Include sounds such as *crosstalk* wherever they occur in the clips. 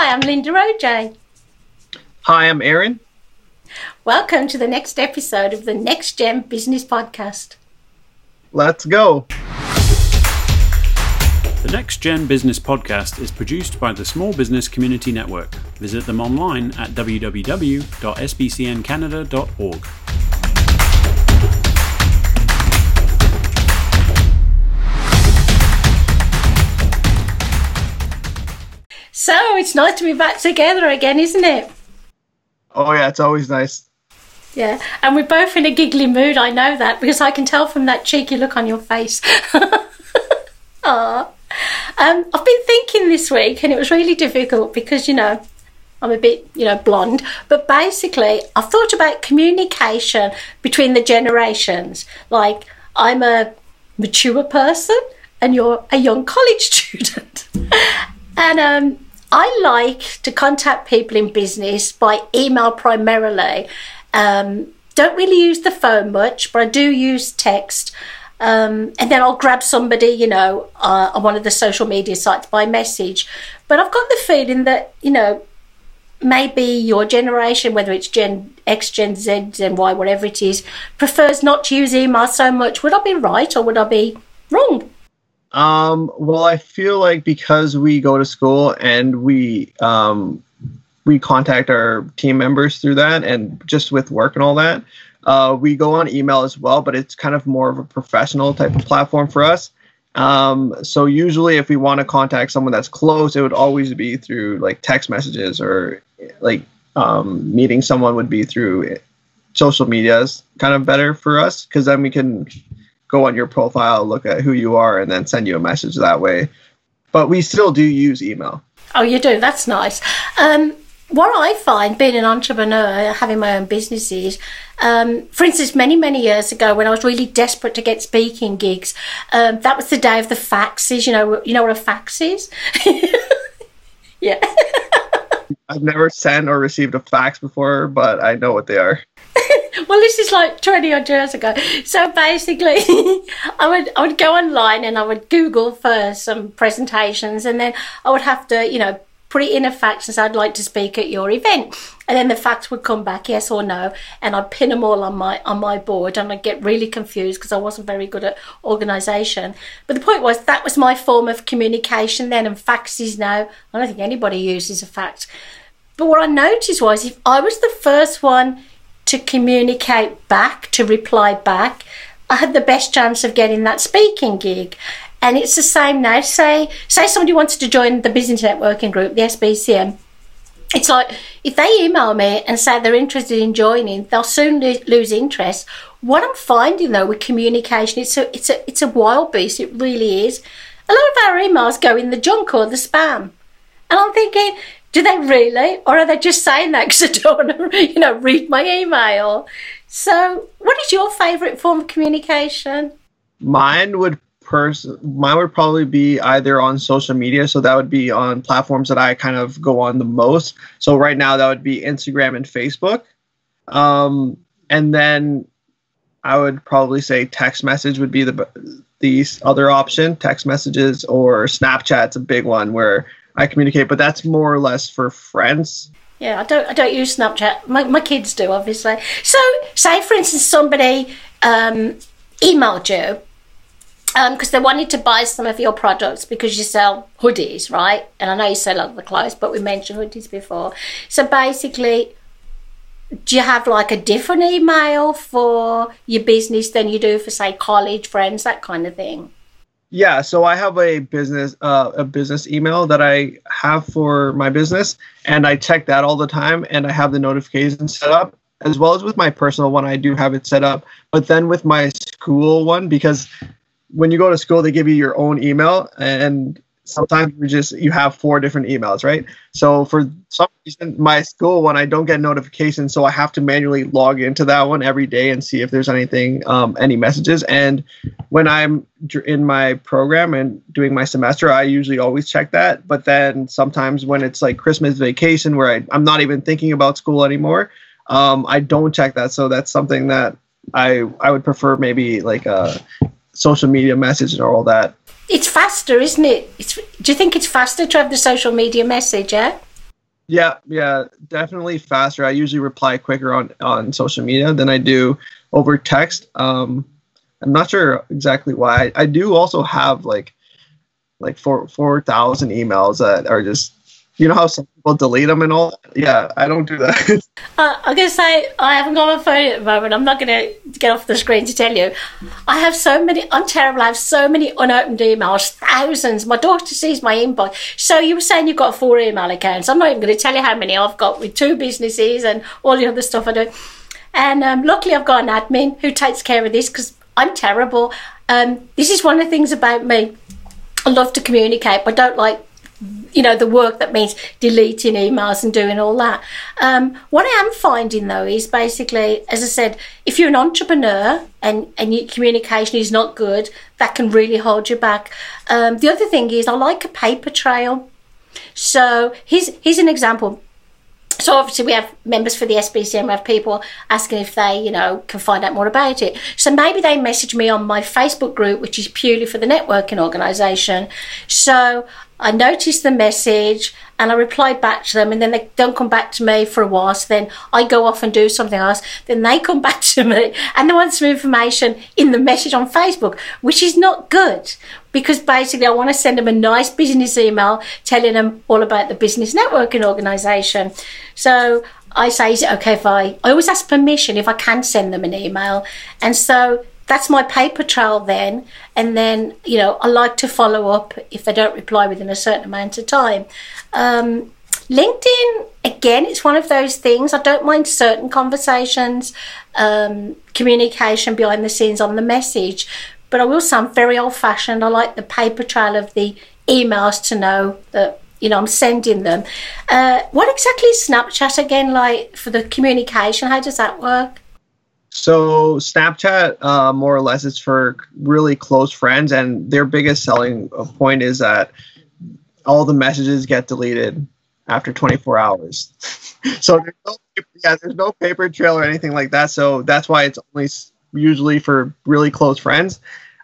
Hi, I'm Linda OJ. Hi, I'm Aaron. Welcome to the next episode of the Next Gen Business Podcast. Let's go. The Next Gen Business Podcast is produced by the Small Business Community Network. Visit them online at www.sbcncanada.org. So it's nice to be back together again, isn't it? Oh, yeah, it's always nice. Yeah, and we're both in a giggly mood. I know that because I can tell from that cheeky look on your face. *laughs* Aww. Um, I've been thinking this week, and it was really difficult because you know I'm a bit you know blonde, but basically I've thought about communication between the generations. Like I'm a mature person, and you're a young *laughs* college student, and um, I like to contact people in business by email primarily. Um, don't really use the phone much, but I do use text. Um, and then I'll grab somebody, you know, uh, on one of the social media sites by message. But I've got the feeling that, you know, maybe your generation, whether it's Gen X, Gen Z, Gen Y, whatever it is, prefers not to use email so much. Would I be right or would I be wrong? Um, well, I feel like because we go to school and we um, we contact our team members through that, and just with work and all that, uh, we go on email as well. But it's kind of more of a professional type of platform for us. Um, so usually, if we want to contact someone that's close, it would always be through like text messages or like um, meeting someone would be through social media is kind of better for us because then we can go on your profile, look at who you are, and then send you a message that way. But we still do use email. Oh, you do? That's nice. Um, what I find being an entrepreneur, having my own businesses, um, for instance, many, many years ago when I was really desperate to get speaking gigs, um, that was the day of the faxes. You know, you know what a fax is? *laughs* yeah. I've never sent or received a fax before, but I know what they are. *laughs* well, this is like 20 odd years ago. So basically, *laughs* I would I would go online and I would Google for some presentations, and then I would have to, you know, put it in a fax and say, I'd like to speak at your event. And then the fax would come back, yes or no, and I'd pin them all on my on my board and I'd get really confused because I wasn't very good at organisation. But the point was that was my form of communication then and faxes now. I don't think anybody uses a fax. But what I noticed was if I was the first one to communicate back, to reply back, I had the best chance of getting that speaking gig. And it's the same now. Say, say somebody wants to join the business networking group, the SBCN. It's like if they email me and say they're interested in joining, they'll soon lo- lose interest. What I'm finding though with communication, it's a it's a it's a wild beast. It really is. A lot of our emails go in the junk or the spam, and I'm thinking, do they really, or are they just saying that because they don't want to, *laughs* you know, read my email? So, what is your favourite form of communication? Mine would person mine would probably be either on social media so that would be on platforms that i kind of go on the most so right now that would be instagram and facebook um, and then i would probably say text message would be the the other option text messages or snapchat's a big one where i communicate but that's more or less for friends yeah i don't i don't use snapchat my, my kids do obviously so say for instance somebody um, emailed you because um, they wanted to buy some of your products because you sell hoodies, right? And I know you sell other clothes, but we mentioned hoodies before. So basically, do you have like a different email for your business than you do for, say, college friends, that kind of thing? Yeah, so I have a business uh, a business email that I have for my business, and I check that all the time, and I have the notifications set up as well as with my personal one. I do have it set up, but then with my school one because when you go to school, they give you your own email, and sometimes you just you have four different emails, right? So for some reason, my school one I don't get notifications, so I have to manually log into that one every day and see if there's anything, um, any messages. And when I'm in my program and doing my semester, I usually always check that. But then sometimes when it's like Christmas vacation, where I, I'm not even thinking about school anymore, um, I don't check that. So that's something that I I would prefer maybe like a social media message or all that. It's faster, isn't it? It's, do you think it's faster to have the social media message? Yeah. Yeah, yeah, definitely faster. I usually reply quicker on on social media than I do over text. Um, I'm not sure exactly why. I, I do also have like like four four thousand emails that are just you know how some people delete them and all. Yeah, I don't do that. *laughs* uh, I'm gonna say I haven't got my phone at the moment. I'm not gonna get off the screen to tell you. I have so many. I'm terrible. I have so many unopened emails, thousands. My daughter sees my inbox. So you were saying you've got four email accounts. I'm not even going to tell you how many I've got with two businesses and all the other stuff I do. And um, luckily, I've got an admin who takes care of this because I'm terrible. Um, this is one of the things about me. I love to communicate, but don't like you know the work that means deleting emails and doing all that um, what i am finding though is basically as i said if you're an entrepreneur and, and your communication is not good that can really hold you back um, the other thing is i like a paper trail so here's here's an example so obviously we have members for the SBCN, we have people asking if they, you know, can find out more about it. So maybe they message me on my Facebook group, which is purely for the networking organisation. So I noticed the message and I replied back to them, and then they don't come back to me for a while. So then I go off and do something else. Then they come *laughs* back to me and they want some information in the message on Facebook, which is not good because basically I want to send them a nice business email telling them all about the business networking organisation. So I say, is it okay if I? I always ask permission if I can send them an email, and so that's my paper trail then. And then, you know, I like to follow up if they don't reply within a certain amount of time. Um, LinkedIn, again, it's one of those things. I don't mind certain conversations, um, communication behind the scenes on the message, but I will say I'm very old fashioned. I like the paper trail of the emails to know that you know I'm sending them. Uh, what exactly is Snapchat again like for the communication? How does that work? So Snapchat, uh, more or less, is for really close friends, and their biggest selling point is that all the messages get deleted after 24 hours. *laughs* so there's no, yeah, there's no paper trail or anything like that. So that's why it's only usually for really close friends.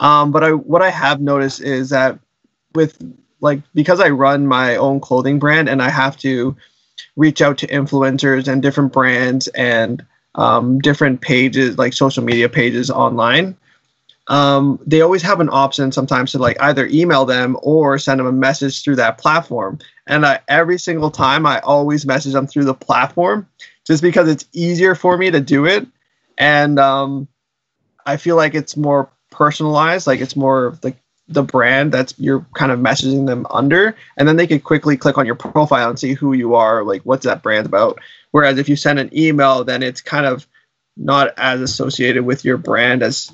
Um, but I, what I have noticed is that with like because I run my own clothing brand and I have to reach out to influencers and different brands and um, different pages, like social media pages online, um, they always have an option sometimes to like either email them or send them a message through that platform. And I, every single time, I always message them through the platform just because it's easier for me to do it. And um, I feel like it's more personalized, like it's more like the brand that's you're kind of messaging them under and then they could quickly click on your profile and see who you are like what's that brand about? Whereas if you send an email then it's kind of not as associated with your brand as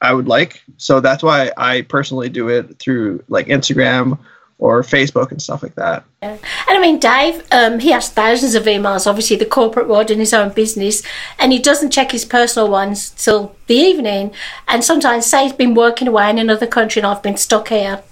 i would like. So that's why i personally do it through like instagram or Facebook and stuff like that. Yeah. And I mean, Dave, um, he has thousands of emails, obviously, the corporate world and his own business, and he doesn't check his personal ones till the evening. And sometimes, say he's been working away in another country and I've been stuck here.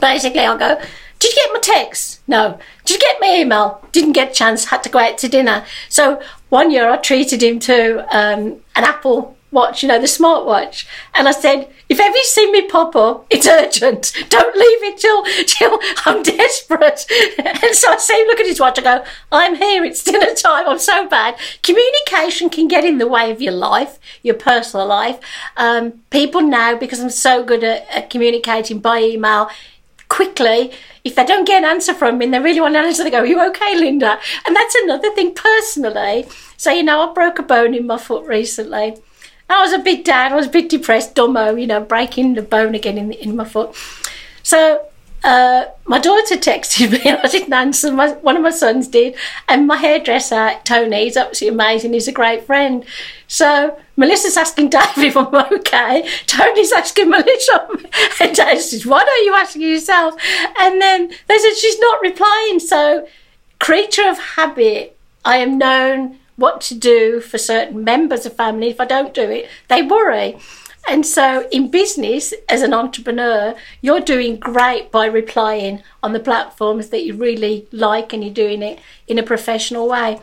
Basically, I'll go, Did you get my text? No. Did you get my email? Didn't get a chance, had to go out to dinner. So one year I treated him to um, an Apple watch, you know, the smartwatch. And I said, if ever you see me pop up, it's urgent. *laughs* Don't leave it till, till I'm desperate. *laughs* And so I say, look at his watch. I go, I'm here. It's dinner time. I'm so bad. Communication can get in the way of your life, your personal life. Um, people now, because I'm so good at, at communicating by email, quickly, if they don't get an answer from me and they really want an answer, they go, Are you okay, Linda? And that's another thing personally. So, you know, I broke a bone in my foot recently. I was a bit down, I was a bit depressed, dumbo, you know, breaking the bone again in, in my foot. So uh, my daughter texted *laughs* me and I didn't answer. My, one of my sons did. And my hairdresser, Tony, he's absolutely amazing. He's a great friend. So Melissa's asking *laughs* Dave if I'm okay. Tony's asking Melissa. *laughs* And Dave says, Why don't you ask yourself? And then they said, She's not replying. So, creature of habit, I am known what to do for certain members of family. If I don't do it, they worry. And so, in business, as an entrepreneur, you're doing great by replying on the platforms that you really like and you're doing it in a professional way.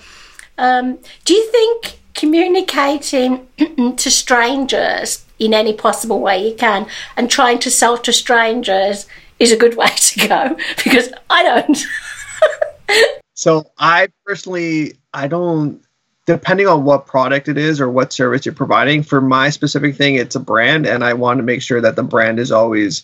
Um, do you think communicating *clears throat* to strangers in any possible way you can and trying to sell to strangers is a good *laughs* way to go? Because I don't. *laughs* So I personally, I don't. Depending on what product it is or what service you're providing, for my specific thing, it's a brand, and I want to make sure that the brand is always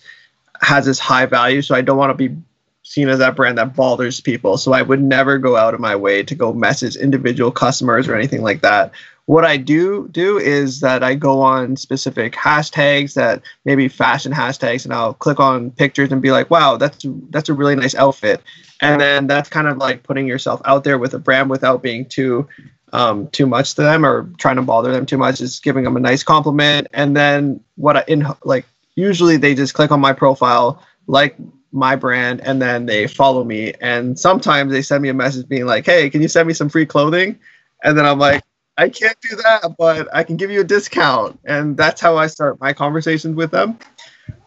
has this high value. So I don't want to be seen as that brand that bothers people. So I would never go out of my way to go message individual customers or anything like that. What I do do is that I go on specific hashtags that maybe fashion hashtags, and I'll click on pictures and be like, "Wow, that's that's a really nice outfit," and then that's kind of like putting yourself out there with a brand without being too um, too much to them or trying to bother them too much. Is giving them a nice compliment, and then what I in like usually they just click on my profile, like my brand, and then they follow me. And sometimes they send me a message being like, "Hey, can you send me some free clothing?" And then I'm like, I can't do that, but I can give you a discount. And that's how I start my conversations with them.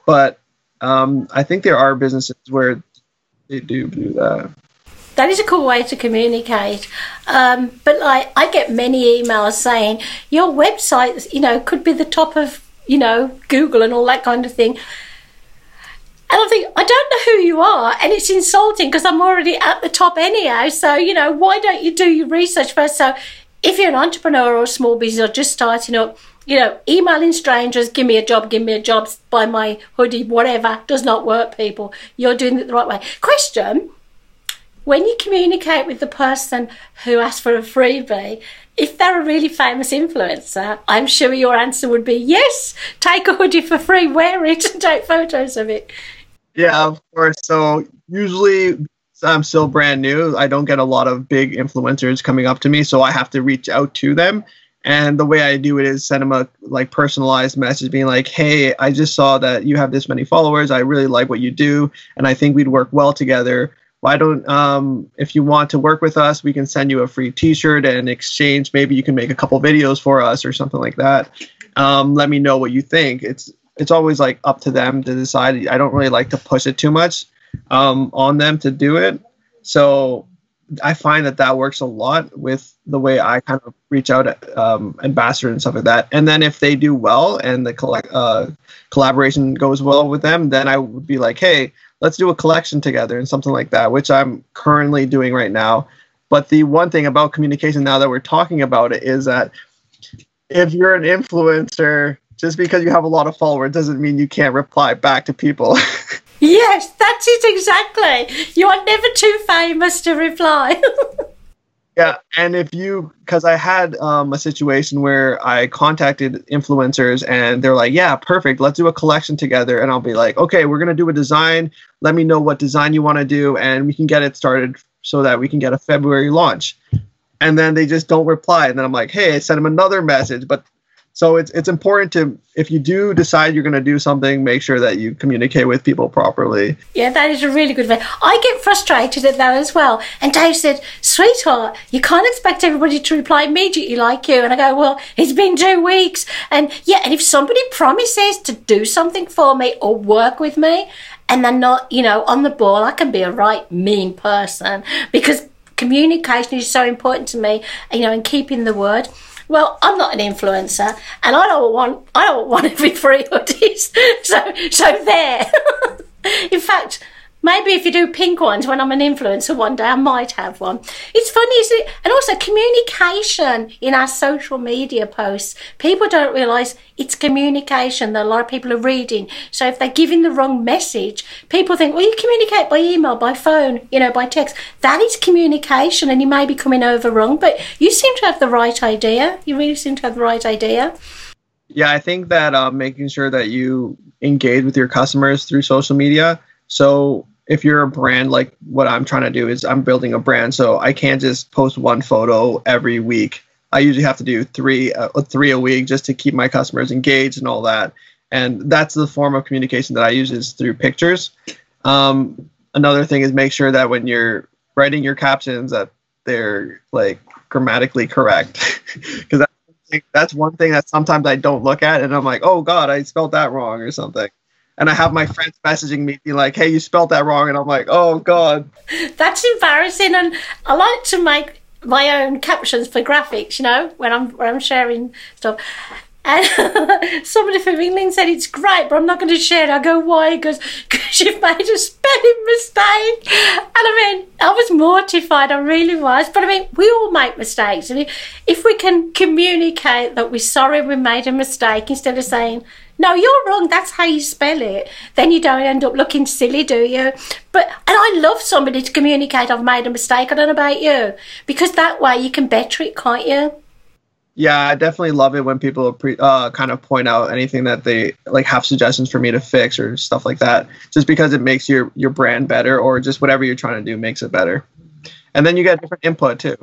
But um, I think there are businesses where they do do that. That is a cool way to communicate. Um, but like, I get many emails saying your website, you know, could be the top of, you know, Google and all that kind of thing. And I think, I don't know who you are. And it's insulting because I'm already at the top anyhow. So, you know, why don't you do your research first? So if you're an entrepreneur or a small business or just starting up, you know, emailing strangers, give me a job, give me a job, buy my hoodie, whatever, does not work, people. You're doing it the right way. Question when you communicate with the person who asked for a freebie, if they're a really famous influencer, I'm sure your answer would be yes, take a hoodie for free, wear it, and *laughs* take photos of it. Yeah, of course. So usually I'm still brand new. I don't get a lot of big influencers coming up to me, so I have to reach out to them. And the way I do it is send them a like personalized message, being like, "Hey, I just saw that you have this many followers. I really like what you do, and I think we'd work well together. Why don't um, if you want to work with us, we can send you a free T-shirt and in exchange, maybe you can make a couple videos for us or something like that. Um, let me know what you think. It's it's always like up to them to decide. I don't really like to push it too much um, on them to do it. So I find that that works a lot with the way I kind of reach out um, ambassador and stuff like that. And then if they do well and the collect, uh, collaboration goes well with them, then I would be like, hey, let's do a collection together and something like that, which I'm currently doing right now. But the one thing about communication now that we're talking about it is that if you're an influencer, just because you have a lot of followers doesn't mean you can't reply back to people. *laughs* Yes, that's it exactly. You are never too famous to reply. *laughs* yeah, and if you, because I had um, a situation where I contacted influencers and they're like, yeah, perfect, let's do a collection together. And I'll be like, okay, we're going to do a design. Let me know what design you want to do, and we can get it started so that we can get a February launch. And then they just don't reply. And then I'm like, hey, I sent them another message, but so it's it's important to if you do decide you're going to do something, make sure that you communicate with people properly. Yeah, that is a really good way. I get frustrated at that as well. And Dave said, "Sweetheart, you can't expect everybody to reply immediately like you." And I go, "Well, it's been two weeks." And yeah, and if somebody promises to do something for me or work with me, and they're not, you know, on the ball, I can be a right mean person because communication is so important to me. You know, and keeping the word. Well, I'm not an influencer, and I don't want I don't want *laughs* every free hoodies. *laughs* So so there. *laughs* In fact, Maybe if you do pink ones when I'm an influencer one day, I might have one. It's funny, isn't it? And also communication in our social media posts. People don't realise it's communication that a lot of people are reading. So if they're giving the wrong message, people think, well, you communicate by email, by phone, you know, by text. That is communication and you may be coming over wrong, but you seem to have the right idea. You really seem to have the right idea. Yeah, I think that uh, making sure that you engage with your customers through social media. So if you're a brand like what I'm trying to do is I'm building a brand, so I can't just post one photo every week. I usually have to do three uh, three a week just to keep my customers engaged and all that. And that's the form of communication that I use is through pictures. Um, another thing is make sure that when you're writing your captions that they're like grammatically correct *laughs* because that's, that's one thing that sometimes I don't look at and I'm like, oh God, I spelled that wrong or something and I have my friends messaging me, be like, "Hey, you spelled that wrong," and I'm like, "Oh God." That's embarrassing, and I like to make my own captions for graphics. You know, when I'm when I'm sharing stuff. And *laughs* somebody from England said it's great, but I'm not going to share it. I go, why? Goes, *laughs* because you've made a spelling mistake. And I mean, I was mortified. I really was. But I mean, we all make mistakes. I mean, if we can communicate that we're sorry we made a mistake instead of saying, no, you're wrong. That's how you spell it. Then you don't end up looking silly, do you? But and I love somebody to communicate. I've made a mistake. I don't know about you, because that way you can better it, can't you? Yeah, I definitely love it when people pre- uh, kind of point out anything that they like have suggestions for me to fix or stuff like that. Just because it makes your your brand better, or just whatever you're trying to do makes it better. And then you get different input too.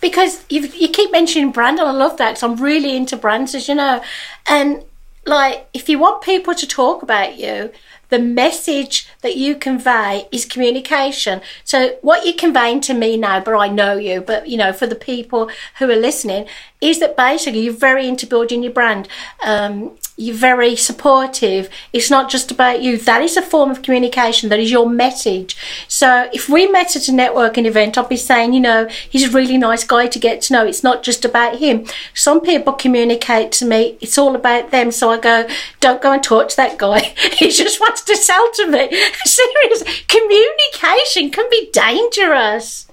Because you you keep mentioning brand, and I love that because I'm really into brands, as you know. And like, if you want people to talk about you, the message that you convey is communication. So what you're conveying to me now, but I know you, but you know, for the people who are listening, is that basically you're very into building your brand. Um, you're very supportive. It's not just about you. That is a form of communication. That is your message. So if we met at a networking event, I'd be saying, you know, he's a really nice guy to get to know. It's not just about him. Some people communicate to me, it's all about them. So I go, don't go and talk to that guy. *laughs* he just wants to sell to me. *laughs* Serious. Communication can be dangerous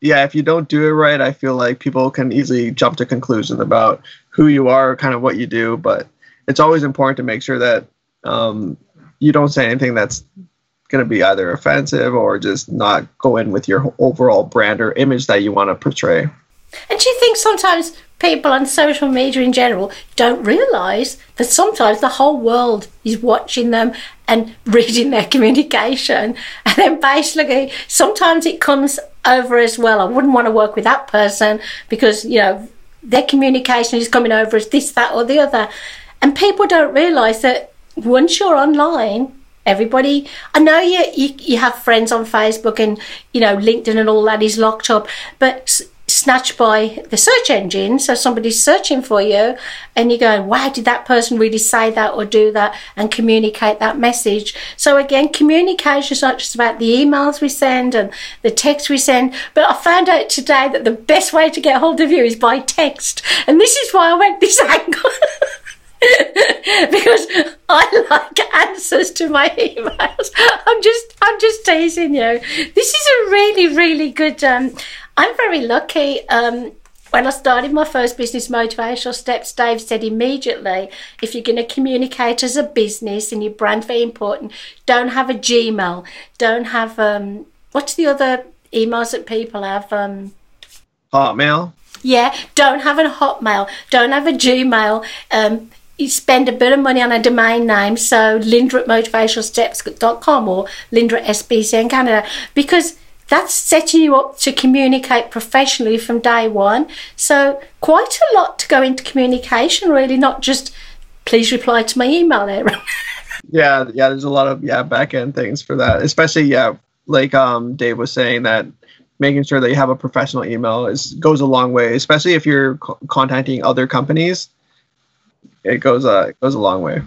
yeah, if you don't do it right, I feel like people can easily jump to conclusions about who you are, kind of what you do. But it's always important to make sure that um, you don't say anything that's going to be either offensive or just not go in with your overall brand or image that you want to portray. And do you think sometimes people on social media in general don't realise that sometimes the whole world is watching them and *laughs* reading their communication? And then basically, sometimes it comes over as well. I wouldn't want to work with that person because, you know, their communication is coming over as this, that, or the other. And people don't realise that once you're online, everybody i know you, you you have friends on facebook and you know linkedin and all that is locked up but snatched by the search engine. So somebody's searching for you and you're going, wow, did that person really say that or do that and communicate that message? So again, communication is not just about the emails we send and the text we send, but I found out today that the best way to get hold of you is by text. And this is why I went this *laughs* angle. *laughs* because I like answers to my emails. I'm just, I'm just teasing you. This is a really, really good. Um, I'm very lucky. Um, when I started my first business motivational steps, Dave said immediately, if you're going to communicate as a business and your brand very important, don't have a Gmail, don't have um, what's the other emails that people have? Um, Hotmail. Yeah, don't have a Hotmail, don't have a Gmail. Um, you spend a bit of money on a domain name, so Linda at motivationalsteps.com or Linda at SBC Canada, because that's setting you up to communicate professionally from day one. So, quite a lot to go into communication, really, not just please reply to my email, *laughs* yeah, yeah, there's a lot of yeah back end things for that, especially yeah, like um Dave was saying that making sure that you have a professional email is goes a long way, especially if you're co- contacting other companies. It goes uh, it goes a long way.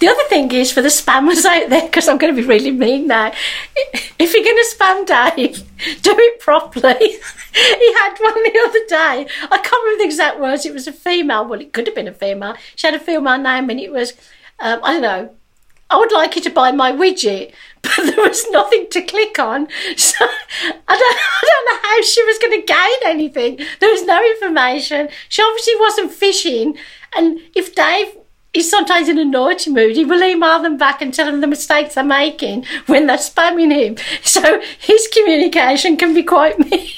The other thing is for the spammers out there, because I'm going to be really mean now. If you're going to spam Dave, *laughs* do it properly. *laughs* he had one the other day. I can't remember the exact words. It was a female. Well, it could have been a female. She had a female name, and it was um, I don't know. I would like you to buy my widget, *laughs* but there was nothing to click on. So I don't, I don't know how she was going to gain anything. There was no information. She obviously wasn't phishing. And if Dave is sometimes in a naughty mood. He will email them back and tell them the mistakes they're making when they're spamming him. *laughs* So his communication can be quite *laughs* mean.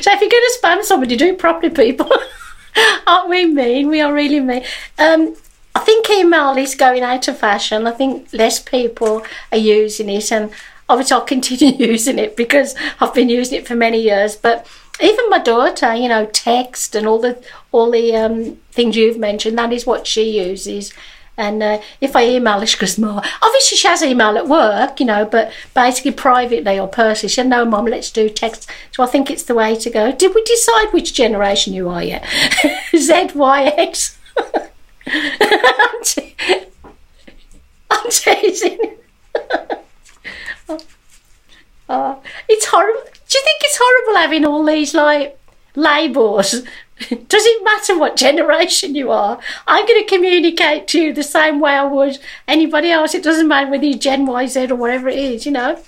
so if you're going to spam somebody, do it properly, people. *laughs* Aren't we mean? We are really mean. Um, I think email is going out of fashion. I think less people are using it, and obviously I'll continue using it because I've been using it for many years. But even my daughter, you know, text and all the all the um, things you've mentioned, that is what she uses. And uh, if I email her, she goes, more. Obviously, she has email at work, you know, but basically privately or personally, she said, no, mum, let's do text. So I think it's the way to go. Did we decide which generation you are yet? *laughs* Z, Y, X? I'm, *laughs* te- I'm teasing. *laughs* oh, it's horrible. Do you think it's horrible having all these, like, labels *laughs* Does it matter what generation you are? I'm going to communicate to you the same way I would anybody else. It doesn't matter whether you're Gen Y, Z, or whatever it is, you know.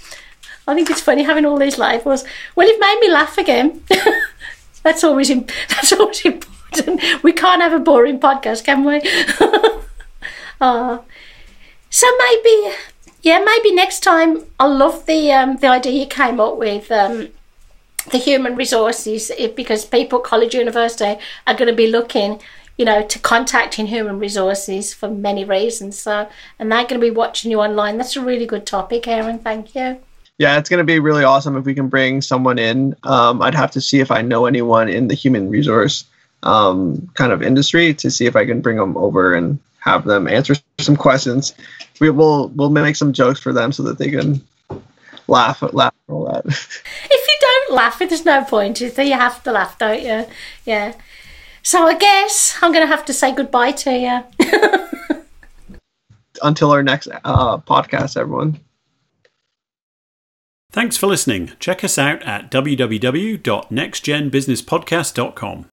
I think it's funny having all these labels. Well, it made me laugh again. *laughs* that's always imp- *laughs* that's always important. We can't have a boring podcast, can we? uh, so maybe, yeah, maybe next time. I love the um, the idea you came up with. Um, the human resources, because people at college university are going to be looking you know, to contacting human resources for many reasons. So, and they're going to be watching you online. That's a really good topic, Aaron. Thank you. Yeah, it's going to be really awesome if we can bring someone in. Um, I'd have to see if I know anyone in the human resource um, kind of industry to see if I can bring them over and have them answer some questions. We will we'll make some jokes for them so that they can laugh laugh at all that. *laughs* if you don't laugh, there's no point. You have to laugh, don't you? Yeah. So I guess I'm going to have to say goodbye to you. *laughs* Until our next uh, podcast, everyone. Thanks for listening. Check us out at www.nextgenbusinesspodcast.com.